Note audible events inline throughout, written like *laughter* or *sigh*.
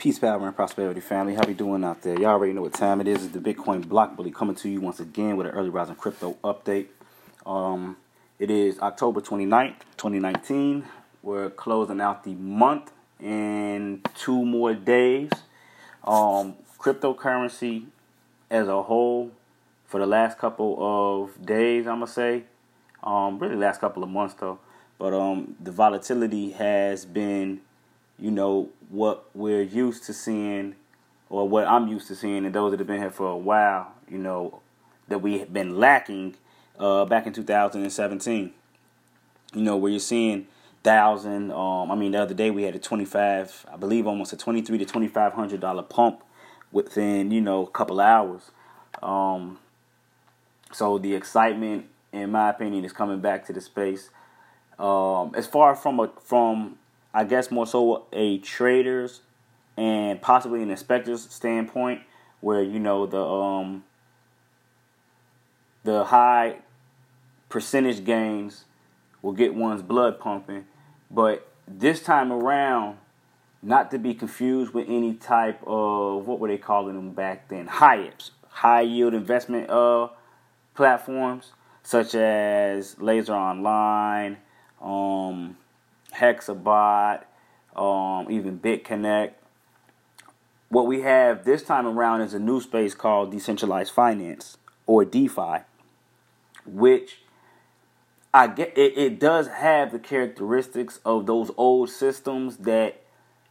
Peace, power, and prosperity, family. How you doing out there? Y'all already know what time it is. It's the Bitcoin Block Bully coming to you once again with an early rising crypto update. Um, it is October 29th, 2019. We're closing out the month in two more days. Um, cryptocurrency as a whole for the last couple of days, I'm gonna say, um, really last couple of months though. But um, the volatility has been you know, what we're used to seeing or what I'm used to seeing and those that have been here for a while, you know, that we have been lacking uh, back in 2017. You know, where you're seeing thousand. Um, I mean, the other day we had a 25, I believe, almost a 23 to 25 hundred dollar pump within you know a couple hours. Um, so the excitement, in my opinion, is coming back to the space. Um, as far from a from I guess more so a trader's and possibly an inspector's standpoint, where you know the um the high percentage gains will get one's blood pumping, but this time around, not to be confused with any type of what were they calling them back then, HIAPs, high yield investment uh platforms such as Laser Online, um, Hexabot, um, even BitConnect. What we have this time around is a new space called decentralized finance or DeFi, which I get it, it does have the characteristics of those old systems that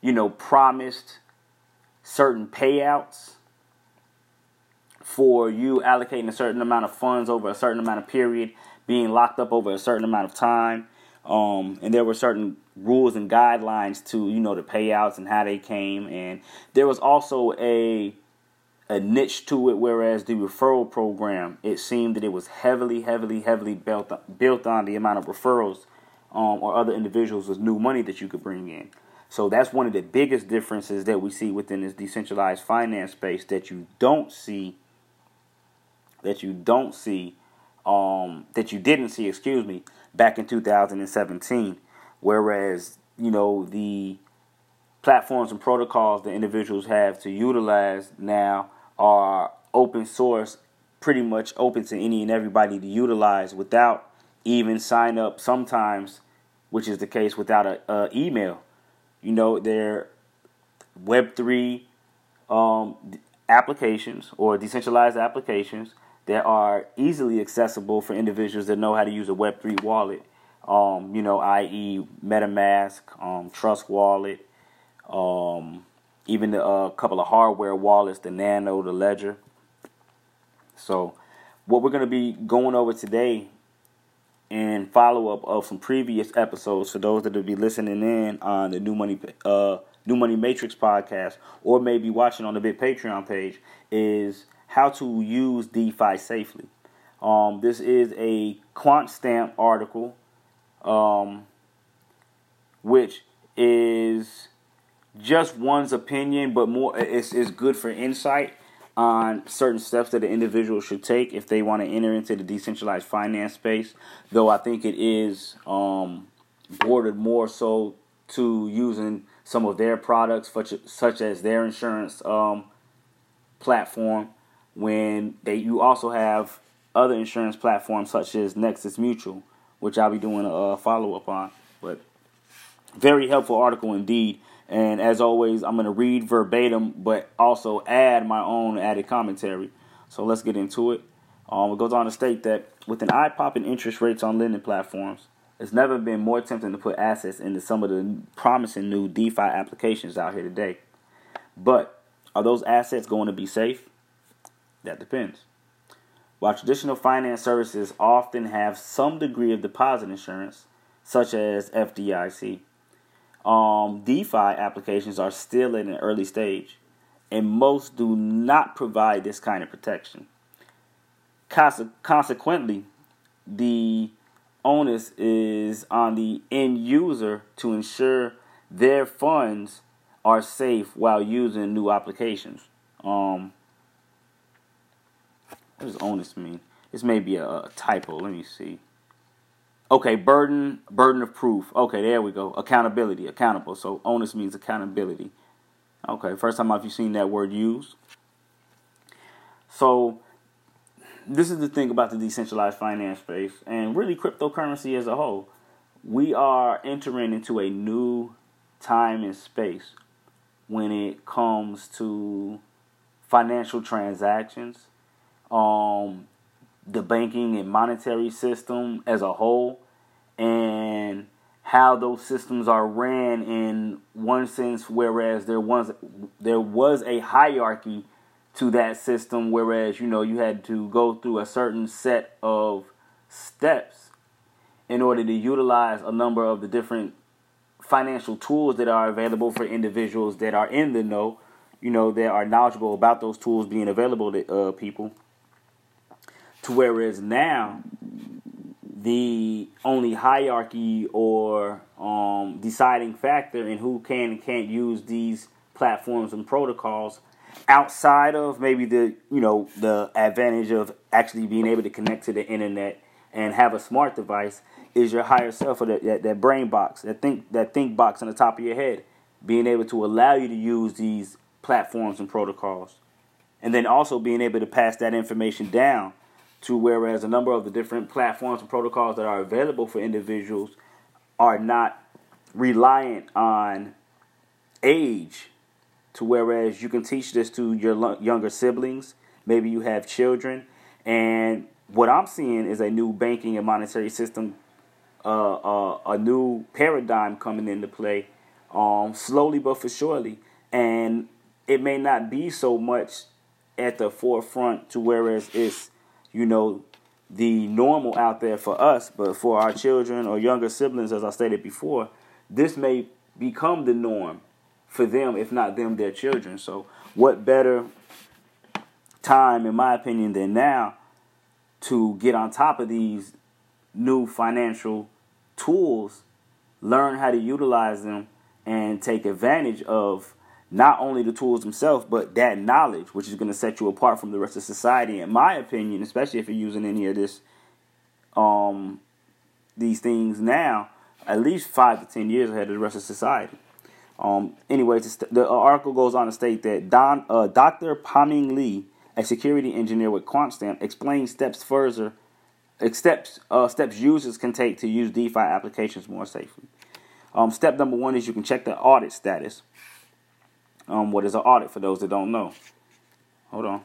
you know promised certain payouts for you allocating a certain amount of funds over a certain amount of period, being locked up over a certain amount of time. Um, and there were certain rules and guidelines to you know the payouts and how they came, and there was also a a niche to it. Whereas the referral program, it seemed that it was heavily, heavily, heavily built built on the amount of referrals um, or other individuals with new money that you could bring in. So that's one of the biggest differences that we see within this decentralized finance space that you don't see that you don't see um, that you didn't see, excuse me, back in 2017. Whereas, you know, the platforms and protocols that individuals have to utilize now are open source, pretty much open to any and everybody to utilize without even sign up sometimes, which is the case without a, a email. You know, they're Web3 um, applications or decentralized applications that are easily accessible for individuals that know how to use a Web3 wallet. Um, you know, i.e., MetaMask, um, Trust Wallet, um, even a uh, couple of hardware wallets, the Nano, the Ledger. So, what we're going to be going over today and follow up of some previous episodes for those that will be listening in on the New Money uh, New Money Matrix podcast or maybe watching on the Big Patreon page is how to use DeFi safely. Um, this is a QuantStamp article, um, which is just one's opinion, but more it's, it's good for insight on certain steps that an individual should take if they want to enter into the decentralized finance space. Though I think it is um, bordered more so to using some of their products, such, such as their insurance um, platform when they you also have other insurance platforms such as Nexus Mutual, which I'll be doing a follow up on. But very helpful article indeed. And as always, I'm going to read verbatim, but also add my own added commentary. So let's get into it. Um, it goes on to state that with an eye popping interest rates on lending platforms, it's never been more tempting to put assets into some of the promising new DeFi applications out here today. But are those assets going to be safe? That depends. While traditional finance services often have some degree of deposit insurance, such as FDIC, um, DeFi applications are still in an early stage, and most do not provide this kind of protection. Conse- consequently, the onus is on the end user to ensure their funds are safe while using new applications. Um, what does onus mean? This may be a, a typo. Let me see. Okay, burden burden of proof. Okay, there we go. Accountability, accountable. So onus means accountability. Okay, first time I've seen that word used? So this is the thing about the decentralized finance space and really cryptocurrency as a whole. We are entering into a new time and space when it comes to financial transactions, um, the banking and monetary system as a whole, and how those systems are ran in one sense, whereas there was there was a hierarchy to that system, whereas you know you had to go through a certain set of steps in order to utilize a number of the different financial tools that are available for individuals that are in the know, you know, that are knowledgeable about those tools being available to uh, people. To whereas now, the only hierarchy or um, deciding factor in who can and can't use these platforms and protocols outside of maybe the you know the advantage of actually being able to connect to the internet and have a smart device is your higher self or that, that, that brain box that think that think box on the top of your head being able to allow you to use these platforms and protocols. And then also being able to pass that information down to whereas a number of the different platforms and protocols that are available for individuals are not reliant on age to whereas you can teach this to your younger siblings. Maybe you have children. And what i'm seeing is a new banking and monetary system uh, uh, a new paradigm coming into play um, slowly but for surely. And it may not be so much at the forefront to whereas it's you know the normal out there for us but for our children or younger siblings as i stated before this may become the norm for them, if not them, their children. So, what better time, in my opinion, than now to get on top of these new financial tools, learn how to utilize them, and take advantage of not only the tools themselves, but that knowledge, which is going to set you apart from the rest of society. In my opinion, especially if you're using any of this, um, these things now, at least five to ten years ahead of the rest of society. Um, anyways, the article goes on to state that Don, uh, Dr. Paming Lee, a security engineer with QuantStamp, explains steps further steps uh, steps users can take to use DeFi applications more safely. Um, step number one is you can check the audit status. Um, what is an audit for those that don't know? Hold on.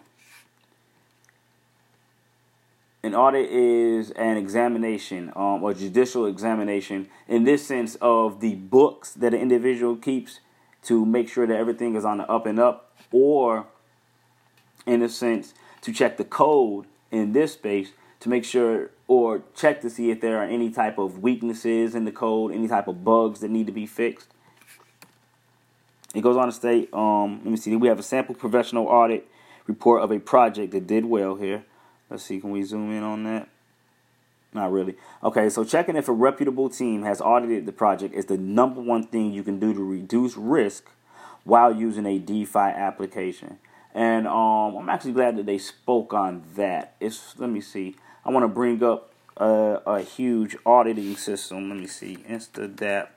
An audit is an examination um, or judicial examination in this sense of the books that an individual keeps to make sure that everything is on the up and up, or in a sense to check the code in this space to make sure or check to see if there are any type of weaknesses in the code, any type of bugs that need to be fixed. It goes on to state, um, let me see, we have a sample professional audit report of a project that did well here. Let's see, can we zoom in on that? Not really. Okay, so checking if a reputable team has audited the project is the number one thing you can do to reduce risk while using a DeFi application. And um, I'm actually glad that they spoke on that. It's let me see. I want to bring up a, a huge auditing system. Let me see. InstaDApp.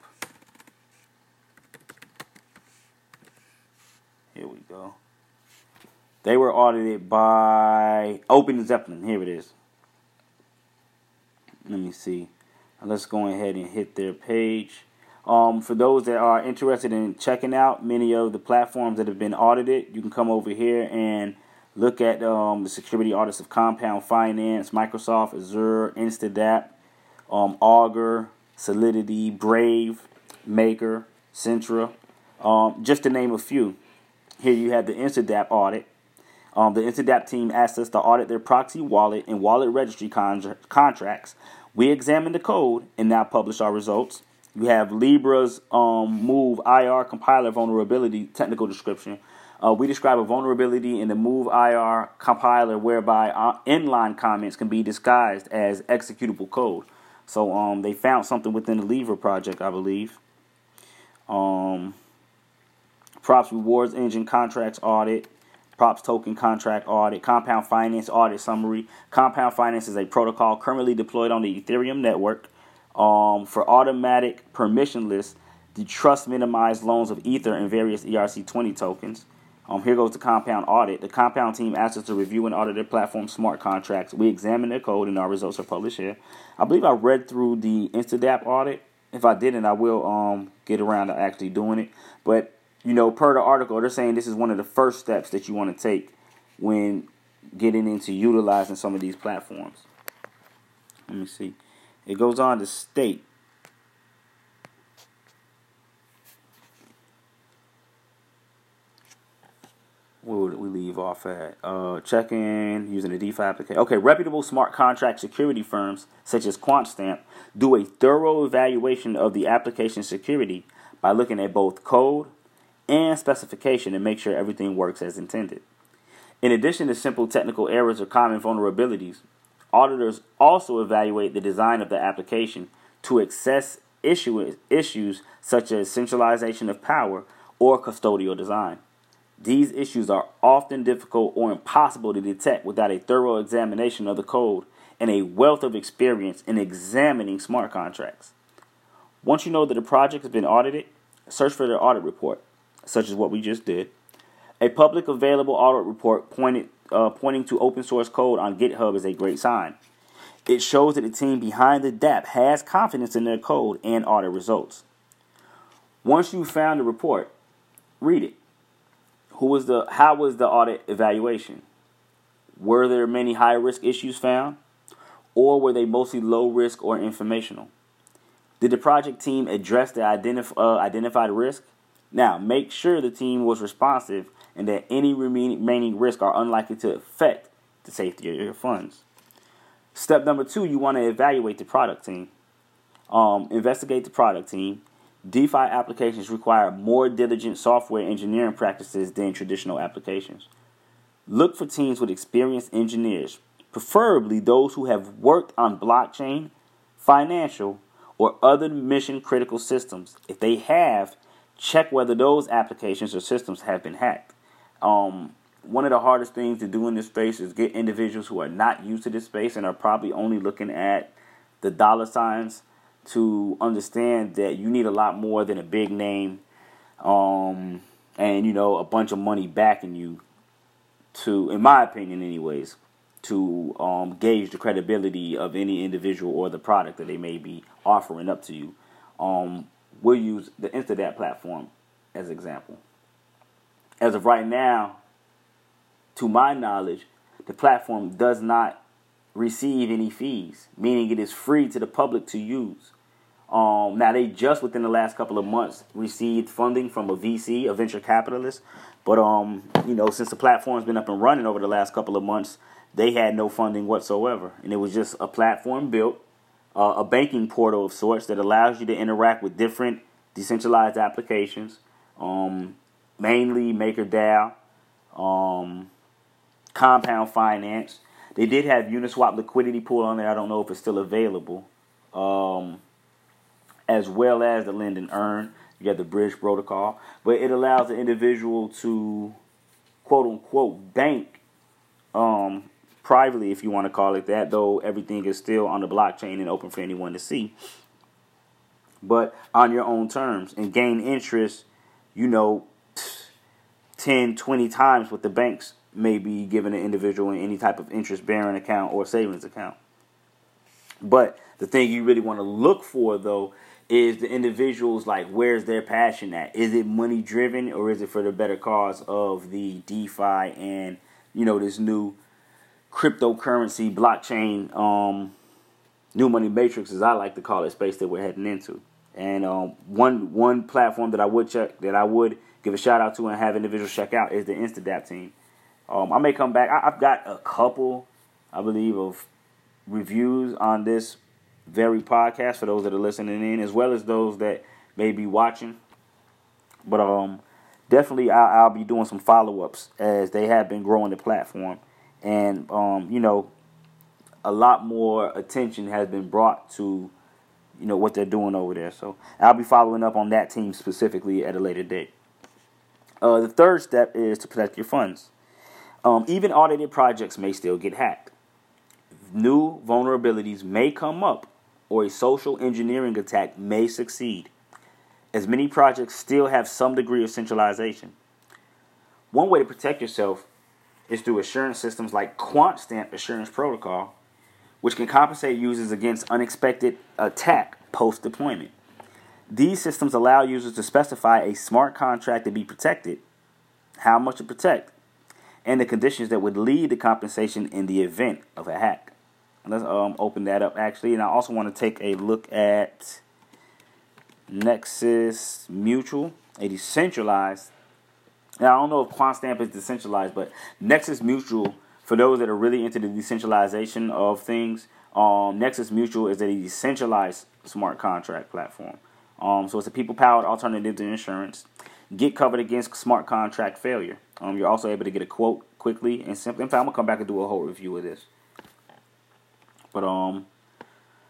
Here we go. They were audited by Open Zeppelin. Here it is. Let me see. Let's go ahead and hit their page. Um, for those that are interested in checking out many of the platforms that have been audited, you can come over here and look at um, the security audits of Compound Finance, Microsoft, Azure, InstaDApp, um, Augur, Solidity, Brave, Maker, Centra, um, just to name a few. Here you have the InstaDApp audit. Um, the InstaDApp team asked us to audit their proxy wallet and wallet registry con- contracts. We examined the code and now publish our results. You have Libra's um, Move IR compiler vulnerability technical description. Uh, we describe a vulnerability in the Move IR compiler whereby uh, inline comments can be disguised as executable code. So um, they found something within the Libra project, I believe. Um, props rewards engine contracts audit props token contract audit, compound finance audit summary. Compound finance is a protocol currently deployed on the Ethereum network um, for automatic permissionless the trust minimized loans of Ether and various ERC20 tokens. Um, here goes the compound audit. The compound team asked us to review and audit their platform smart contracts. We examined their code and our results are published here. I believe I read through the InstaDApp audit. If I didn't, I will um, get around to actually doing it. But, you know, per the article, they're saying this is one of the first steps that you want to take when getting into utilizing some of these platforms. Let me see. It goes on to state where would we leave off at? Uh, check in using a DeFi application. Okay, reputable smart contract security firms such as QuantStamp do a thorough evaluation of the application security by looking at both code and specification and make sure everything works as intended. In addition to simple technical errors or common vulnerabilities, auditors also evaluate the design of the application to assess issue, issues such as centralization of power or custodial design. These issues are often difficult or impossible to detect without a thorough examination of the code and a wealth of experience in examining smart contracts. Once you know that a project has been audited, search for their audit report, such as what we just did. A public available audit report pointed, uh, pointing to open source code on GitHub is a great sign. It shows that the team behind the DApp has confidence in their code and audit results. Once you've found the report, read it. Who was the how was the audit evaluation? Were there many high risk issues found? Or were they mostly low risk or informational? Did the project team address the identif- uh, identified risk? Now, make sure the team was responsive and that any remaining risks are unlikely to affect the safety of your funds. Step number two, you want to evaluate the product team. Um, investigate the product team DeFi applications require more diligent software engineering practices than traditional applications. Look for teams with experienced engineers, preferably those who have worked on blockchain, financial, or other mission critical systems. If they have, check whether those applications or systems have been hacked. Um, one of the hardest things to do in this space is get individuals who are not used to this space and are probably only looking at the dollar signs to understand that you need a lot more than a big name um, and you know a bunch of money backing you to in my opinion anyways to um, gauge the credibility of any individual or the product that they may be offering up to you um, we'll use the Instadapp platform as example as of right now to my knowledge the platform does not receive any fees meaning it is free to the public to use um, now they just within the last couple of months received funding from a VC, a venture capitalist. But um, you know, since the platform's been up and running over the last couple of months, they had no funding whatsoever, and it was just a platform built, uh, a banking portal of sorts that allows you to interact with different decentralized applications, um, mainly MakerDAO, um, Compound Finance. They did have Uniswap liquidity pool on there. I don't know if it's still available. Um, as well as the lend and earn. You have the bridge protocol, but it allows the individual to quote unquote bank um, privately, if you want to call it that, though everything is still on the blockchain and open for anyone to see. But on your own terms and gain interest, you know, *sniffs* 10, 20 times what the banks may be giving an individual in any type of interest bearing account or savings account. But the thing you really want to look for, though, is the individuals like where's their passion at? Is it money driven or is it for the better cause of the DeFi and you know this new cryptocurrency blockchain um, new money matrix as I like to call it space that we're heading into. And um, one one platform that I would check that I would give a shout out to and have individuals check out is the Instadapp team. Um, I may come back. I, I've got a couple, I believe, of reviews on this very podcast for those that are listening in, as well as those that may be watching. But um, definitely I, will be doing some follow ups as they have been growing the platform, and um, you know, a lot more attention has been brought to you know what they're doing over there. So I'll be following up on that team specifically at a later date. Uh, the third step is to protect your funds. Um, even audited projects may still get hacked. New vulnerabilities may come up or a social engineering attack may succeed. as many projects still have some degree of centralization. One way to protect yourself is through assurance systems like QuantStamp Assurance Protocol, which can compensate users against unexpected attack post deployment. These systems allow users to specify a smart contract to be protected, how much to protect, and the conditions that would lead to compensation in the event of a hack. Let's um, open that up actually, and I also want to take a look at Nexus Mutual, a decentralized. Now I don't know if QuantStamp is decentralized, but Nexus Mutual, for those that are really into the decentralization of things, um, Nexus Mutual is a decentralized smart contract platform. Um, so it's a people-powered alternative to insurance. Get covered against smart contract failure. Um, you're also able to get a quote quickly and simply. In fact, I'm gonna come back and do a whole review of this. But um,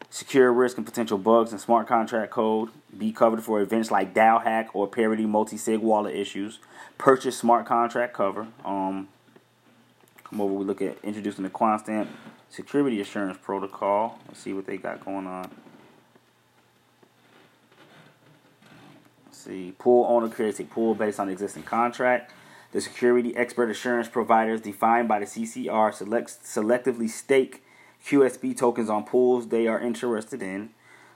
secure risk and potential bugs in smart contract code. Be covered for events like DAO hack or parity multi-sig wallet issues. Purchase smart contract cover. Um, come over. We look at introducing the QuantStamp security assurance protocol. Let's see what they got going on. Let's see. Pool owner creates a pool based on existing contract. The security expert assurance providers defined by the CCR select, selectively stake QSP tokens on pools they are interested in.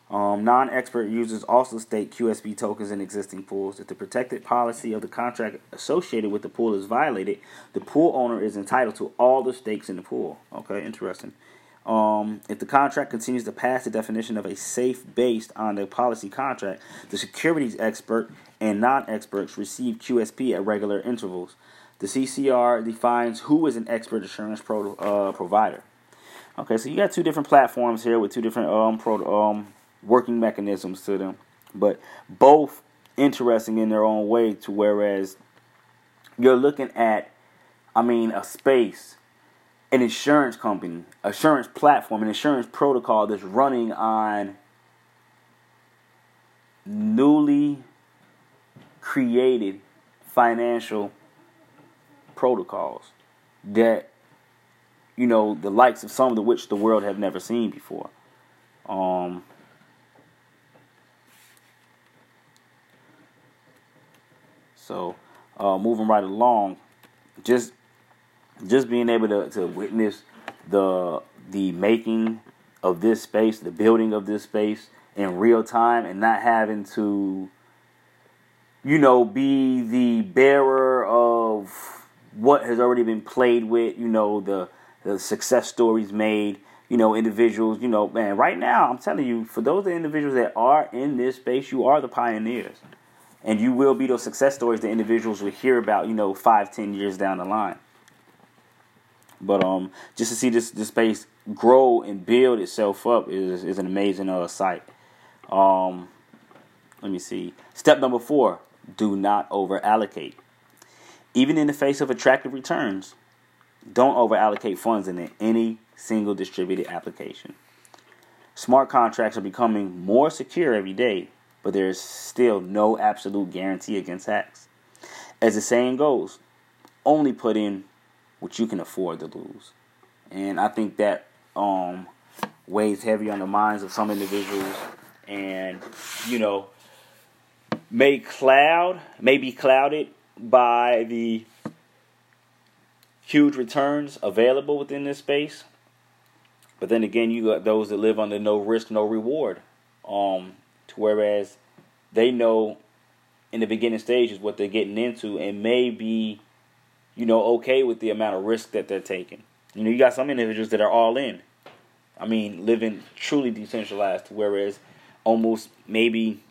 Um, non expert users also stake QSP tokens in existing pools. If the protected policy of the contract associated with the pool is violated, the pool owner is entitled to all the stakes in the pool. Okay, interesting. Um, if the contract continues to pass the definition of a safe based on the policy contract, the securities expert and non experts receive QSP at regular intervals. The CCR defines who is an expert assurance pro, uh, provider. Okay, so you got two different platforms here with two different um, pro, um working mechanisms to them, but both interesting in their own way. To whereas you're looking at, I mean, a space, an insurance company, assurance platform, an insurance protocol that's running on newly created financial protocols that you know, the likes of some of the which the world have never seen before. Um, so, uh, moving right along, just just being able to, to witness the the making of this space, the building of this space in real time, and not having to, you know, be the bearer of what has already been played with. You know, the the success stories made, you know, individuals, you know, man, right now, I'm telling you, for those individuals that are in this space, you are the pioneers. And you will be those success stories that individuals will hear about, you know, five, ten years down the line. But um, just to see this, this space grow and build itself up is, is an amazing uh, sight. Um, let me see. Step number four do not over allocate. Even in the face of attractive returns, don't over allocate funds in any single distributed application. Smart contracts are becoming more secure every day, but there is still no absolute guarantee against hacks. As the saying goes, only put in what you can afford to lose. And I think that um, weighs heavy on the minds of some individuals and, you know, may cloud, may be clouded by the huge returns available within this space. But then again, you got those that live under no risk, no reward. Um, to whereas they know in the beginning stages what they're getting into and may be, you know, okay with the amount of risk that they're taking. You know, you got some individuals that are all in. I mean, living truly decentralized, whereas almost maybe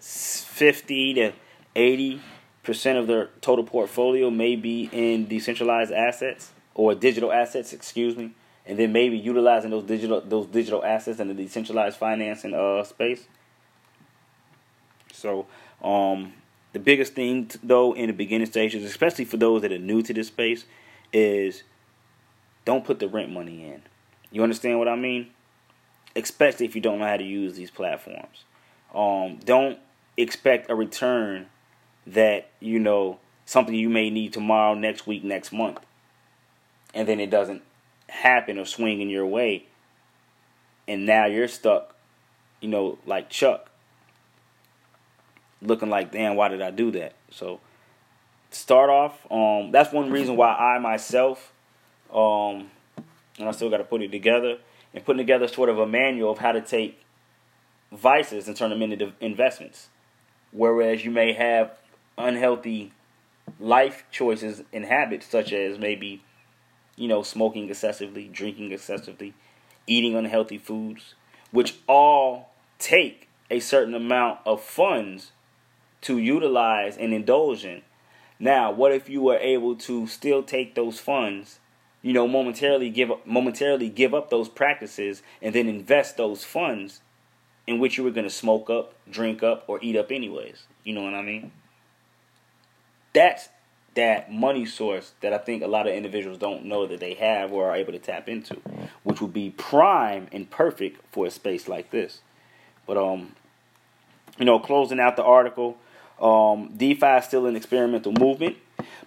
50 to 80 percent of their total portfolio may be in decentralized assets or digital assets, excuse me, and then maybe utilizing those digital those digital assets in the decentralized financing uh, space. So, um, the biggest thing though in the beginning stages, especially for those that are new to this space, is don't put the rent money in. You understand what I mean? Especially if you don't know how to use these platforms. Um, don't expect a return that you know something you may need tomorrow, next week, next month, and then it doesn't happen or swing in your way, and now you're stuck, you know, like Chuck, looking like, damn, why did I do that? So start off. Um, that's one reason why I myself, um, and I still got to put it together and putting together sort of a manual of how to take vices and turn them into investments. Whereas you may have unhealthy life choices and habits, such as maybe, you know, smoking excessively, drinking excessively, eating unhealthy foods, which all take a certain amount of funds to utilize and indulge in. Now, what if you were able to still take those funds, you know, momentarily give up, momentarily give up those practices and then invest those funds in which you were going to smoke up, drink up, or eat up anyways. You know what I mean? That's that money source that I think a lot of individuals don't know that they have or are able to tap into, which would be prime and perfect for a space like this. But um, you know, closing out the article, um, DeFi is still an experimental movement,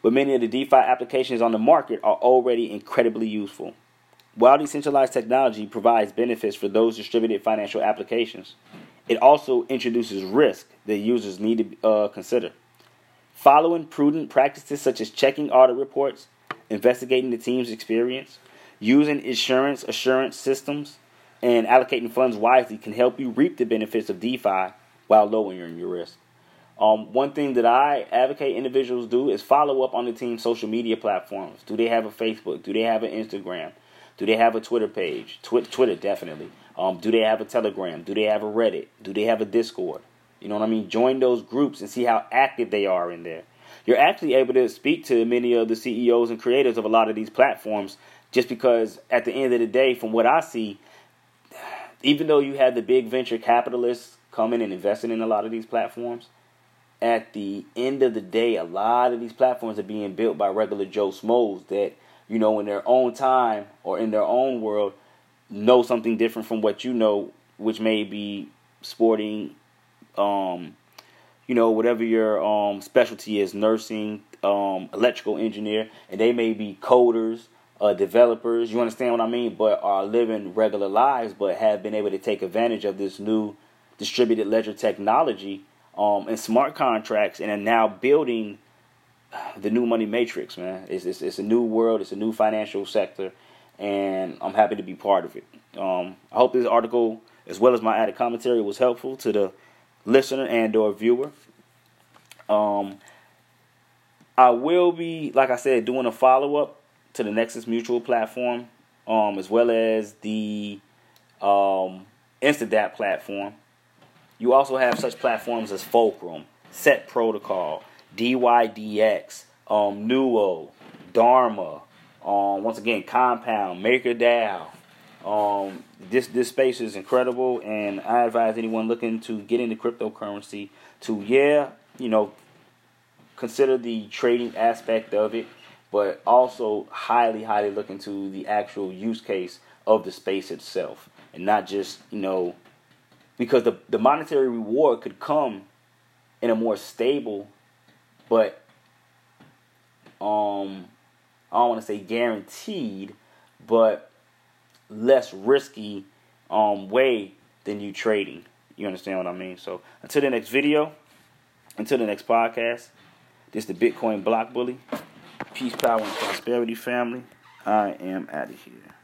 but many of the DeFi applications on the market are already incredibly useful. While decentralized technology provides benefits for those distributed financial applications, it also introduces risk that users need to uh, consider. Following prudent practices such as checking audit reports, investigating the team's experience, using insurance assurance systems, and allocating funds wisely can help you reap the benefits of DeFi while lowering your risk. Um, one thing that I advocate individuals do is follow up on the team's social media platforms. Do they have a Facebook? Do they have an Instagram? Do they have a Twitter page? Twi- Twitter, definitely. Um, do they have a Telegram? Do they have a Reddit? Do they have a Discord? You know what I mean? Join those groups and see how active they are in there. You're actually able to speak to many of the CEOs and creators of a lot of these platforms just because at the end of the day, from what I see, even though you have the big venture capitalists coming and investing in a lot of these platforms, at the end of the day, a lot of these platforms are being built by regular Joe Schmoes that, you know, in their own time or in their own world, know something different from what you know, which may be sporting um, you know, whatever your um, specialty is, nursing, um, electrical engineer, and they may be coders, uh, developers. You understand what I mean? But are living regular lives, but have been able to take advantage of this new distributed ledger technology um, and smart contracts, and are now building the new money matrix. Man, it's, it's, it's a new world. It's a new financial sector, and I'm happy to be part of it. Um, I hope this article, as well as my added commentary, was helpful to the listener and or viewer. Um, I will be, like I said, doing a follow up to the Nexus Mutual platform, um, as well as the um, platform. You also have such platforms as Fulcrum, Set Protocol, DYDX, um, Nuo, Dharma, um, once again, Compound, MakerDAO, um, this this space is incredible, and I advise anyone looking to get into cryptocurrency to yeah, you know, consider the trading aspect of it, but also highly, highly look into the actual use case of the space itself, and not just you know, because the the monetary reward could come in a more stable, but um, I don't want to say guaranteed, but less risky um, way than you trading. You understand what I mean? So until the next video, until the next podcast, this is the Bitcoin Block Bully. Peace, power, and prosperity, family. I am out of here.